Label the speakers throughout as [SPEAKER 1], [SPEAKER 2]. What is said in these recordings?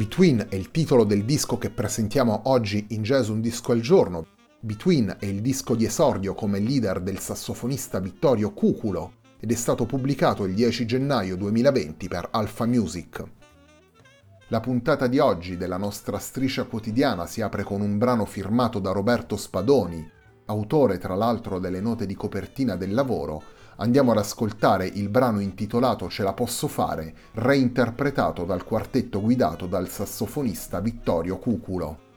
[SPEAKER 1] Between è il titolo del disco che presentiamo oggi in Jazz Un Disco al Giorno. Between è il disco di esordio come leader del sassofonista Vittorio Cuculo ed è stato pubblicato il 10 gennaio 2020 per Alpha Music. La puntata di oggi della nostra striscia quotidiana si apre con un brano firmato da Roberto Spadoni, autore tra l'altro delle note di copertina del lavoro, andiamo ad ascoltare il brano intitolato Ce la posso fare, reinterpretato dal quartetto guidato dal sassofonista Vittorio Cuculo.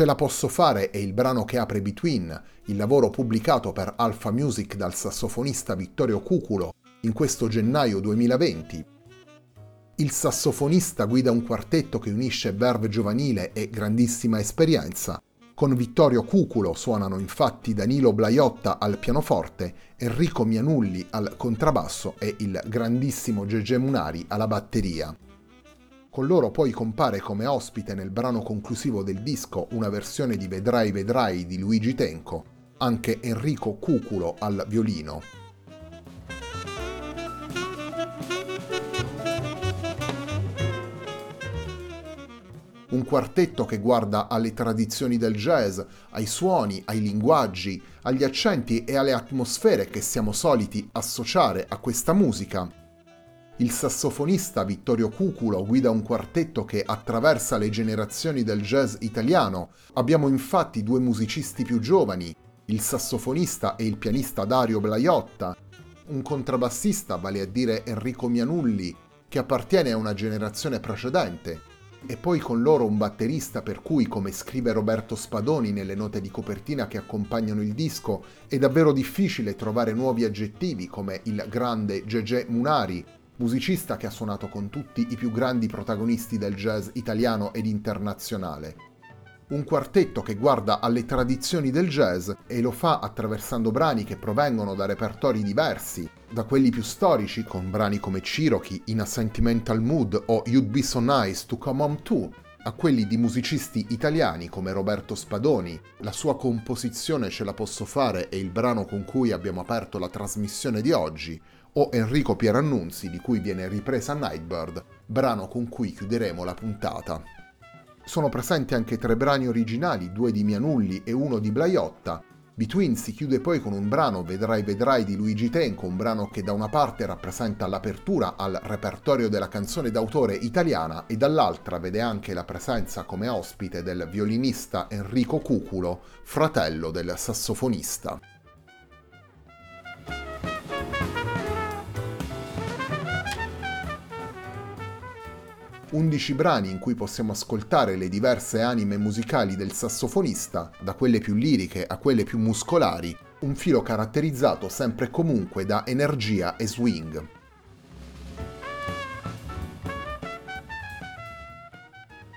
[SPEAKER 1] Ce la posso fare è il brano che apre Between, il lavoro pubblicato per Alpha Music dal sassofonista Vittorio Cuculo in questo gennaio 2020. Il sassofonista guida un quartetto che unisce verve giovanile e grandissima esperienza. Con Vittorio Cuculo suonano infatti Danilo Blaiotta al pianoforte, Enrico Mianulli al contrabbasso e il grandissimo Gege Munari alla batteria. Con loro poi compare come ospite nel brano conclusivo del disco una versione di Vedrai Vedrai di Luigi Tenco, anche Enrico Cuculo al violino. un quartetto che guarda alle tradizioni del jazz, ai suoni, ai linguaggi, agli accenti e alle atmosfere che siamo soliti associare a questa musica, il sassofonista Vittorio Cuculo guida un quartetto che attraversa le generazioni del jazz italiano. Abbiamo infatti due musicisti più giovani, il sassofonista e il pianista Dario Blaiotta, un contrabbassista, vale a dire Enrico Mianulli, che appartiene a una generazione precedente, e poi con loro un batterista per cui, come scrive Roberto Spadoni nelle note di copertina che accompagnano il disco, è davvero difficile trovare nuovi aggettivi come il grande Gege Munari, musicista che ha suonato con tutti i più grandi protagonisti del jazz italiano ed internazionale. Un quartetto che guarda alle tradizioni del jazz e lo fa attraversando brani che provengono da repertori diversi, da quelli più storici con brani come Cherokee, In a Sentimental Mood o You'd Be So Nice to Come Home To, a quelli di musicisti italiani come Roberto Spadoni. La sua composizione Ce la posso fare è il brano con cui abbiamo aperto la trasmissione di oggi, o Enrico Pierannunzi, di cui viene ripresa Nightbird, brano con cui chiuderemo la puntata. Sono presenti anche tre brani originali, due di Mianulli e uno di Blaiotta. Between si chiude poi con un brano Vedrai Vedrai di Luigi Tenco, un brano che da una parte rappresenta l'apertura al repertorio della canzone d'autore italiana e dall'altra vede anche la presenza come ospite del violinista Enrico Cuculo, fratello del sassofonista. 11 brani in cui possiamo ascoltare le diverse anime musicali del sassofonista, da quelle più liriche a quelle più muscolari, un filo caratterizzato sempre e comunque da energia e swing.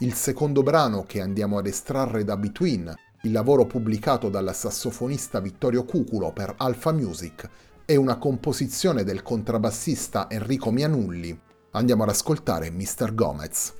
[SPEAKER 1] Il secondo brano che andiamo ad estrarre da Between, il lavoro pubblicato dal sassofonista Vittorio Cuculo per Alpha Music, è una composizione del contrabbassista Enrico Mianulli, Andiamo ad ascoltare Mr. Gomez.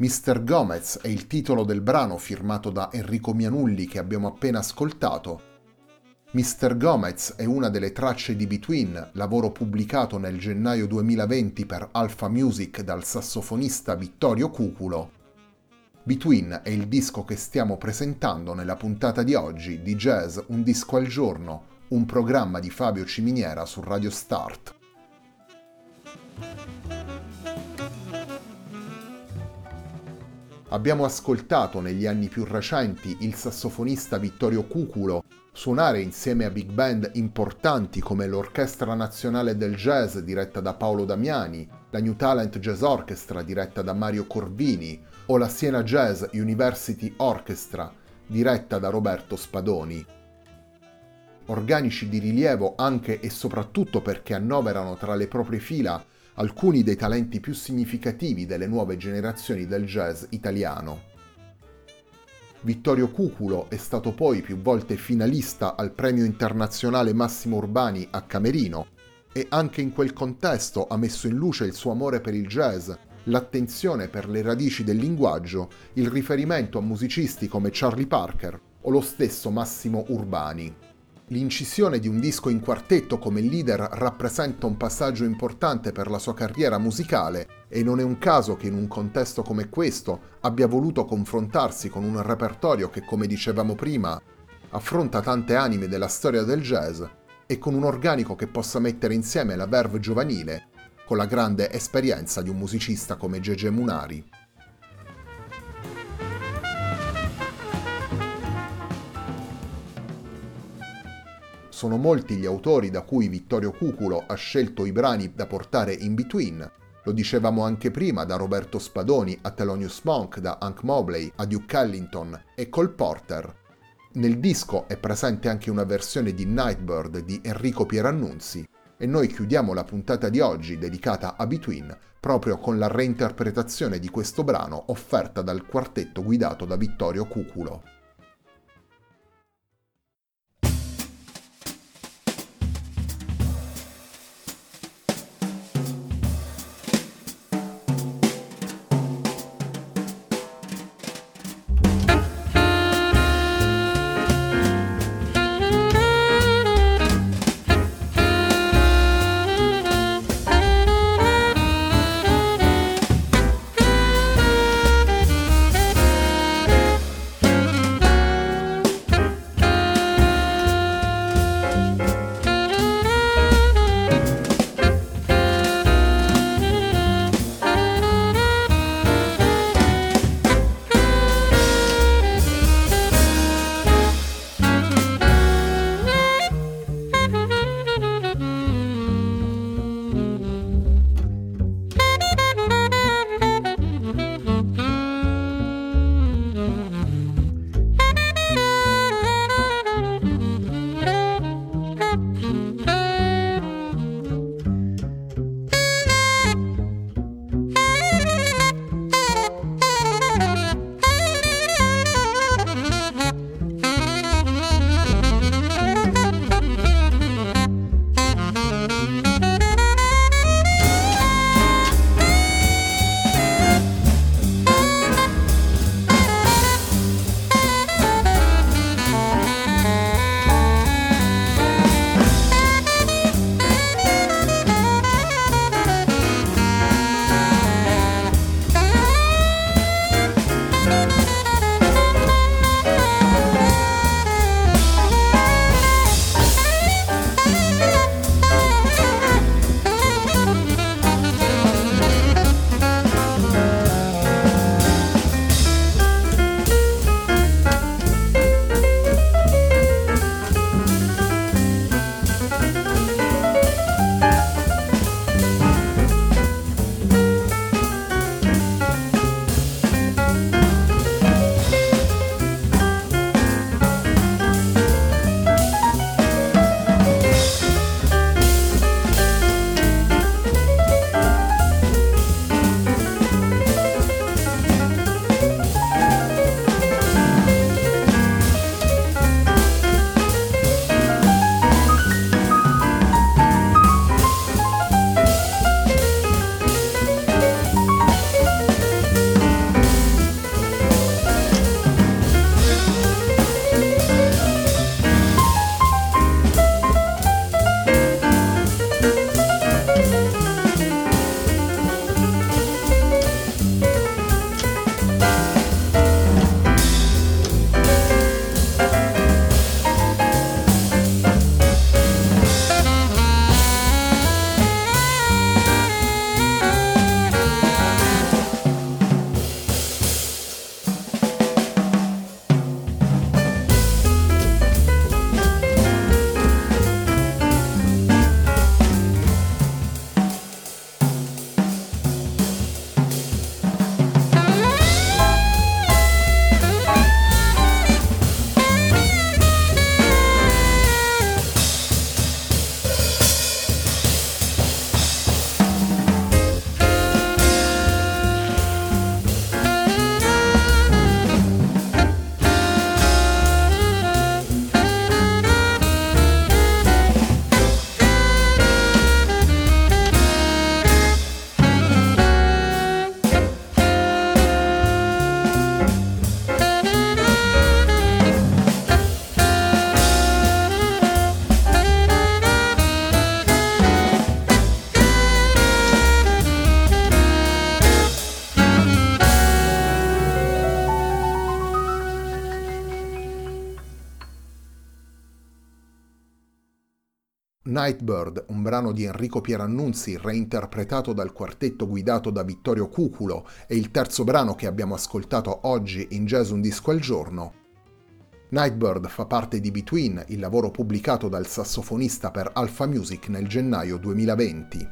[SPEAKER 1] Mr. Gomez è il titolo del brano firmato da Enrico Mianulli che abbiamo appena ascoltato. Mr. Gomez è una delle tracce di Between, lavoro pubblicato nel gennaio 2020 per Alpha Music dal sassofonista Vittorio Cuculo. Between è il disco che stiamo presentando nella puntata di oggi di Jazz Un disco al giorno, un programma di Fabio Ciminiera su Radio Start. Abbiamo ascoltato negli anni più recenti il sassofonista Vittorio Cuculo suonare insieme a big band importanti come l'Orchestra Nazionale del Jazz diretta da Paolo Damiani, la New Talent Jazz Orchestra diretta da Mario Corvini o la Siena Jazz University Orchestra diretta da Roberto Spadoni. Organici di rilievo anche e soprattutto perché annoverano tra le proprie fila alcuni dei talenti più significativi delle nuove generazioni del jazz italiano. Vittorio Cuculo è stato poi più volte finalista al premio internazionale Massimo Urbani a Camerino e anche in quel contesto ha messo in luce il suo amore per il jazz, l'attenzione per le radici del linguaggio, il riferimento a musicisti come Charlie Parker o lo stesso Massimo Urbani. L'incisione di un disco in quartetto come leader rappresenta un passaggio importante per la sua carriera musicale e non è un caso che in un contesto come questo abbia voluto confrontarsi con un repertorio che, come dicevamo prima, affronta tante anime della storia del jazz e con un organico che possa mettere insieme la verve giovanile con la grande esperienza di un musicista come Gege Munari. Sono molti gli autori da cui Vittorio Cuculo ha scelto i brani da portare in between. Lo dicevamo anche prima da Roberto Spadoni a Thelonious Monk, da Hank Mobley a Duke Ellington e Cole Porter. Nel disco è presente anche una versione di Nightbird di Enrico Pierannunzi e noi chiudiamo la puntata di oggi dedicata a Between proprio con la reinterpretazione di questo brano offerta dal quartetto guidato da Vittorio Cuculo. Nightbird, un brano di Enrico Pierannunzi reinterpretato dal quartetto guidato da Vittorio Cuculo, è il terzo brano che abbiamo ascoltato oggi in Jazz Un Disco al Giorno. Nightbird fa parte di Between, il lavoro pubblicato dal sassofonista per Alpha Music nel gennaio 2020.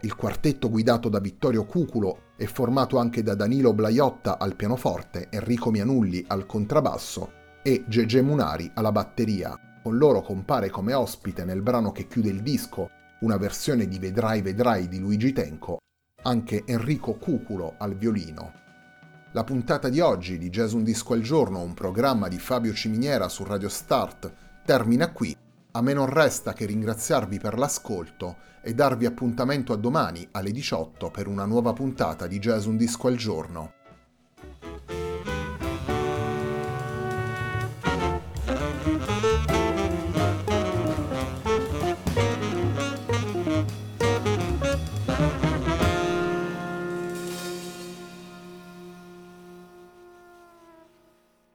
[SPEAKER 1] Il quartetto guidato da Vittorio Cuculo è formato anche da Danilo Blaiotta al pianoforte, Enrico Mianulli al contrabbasso e Gege Munari alla batteria. Con loro compare come ospite nel brano che chiude il disco, una versione di Vedrai Vedrai di Luigi Tenco, anche Enrico Cuculo al violino. La puntata di oggi di Jazz Un Disco al Giorno, un programma di Fabio Ciminiera su Radio Start, termina qui. A me non resta che ringraziarvi per l'ascolto e darvi appuntamento a domani alle 18 per una nuova puntata di Jazz Un Disco al Giorno.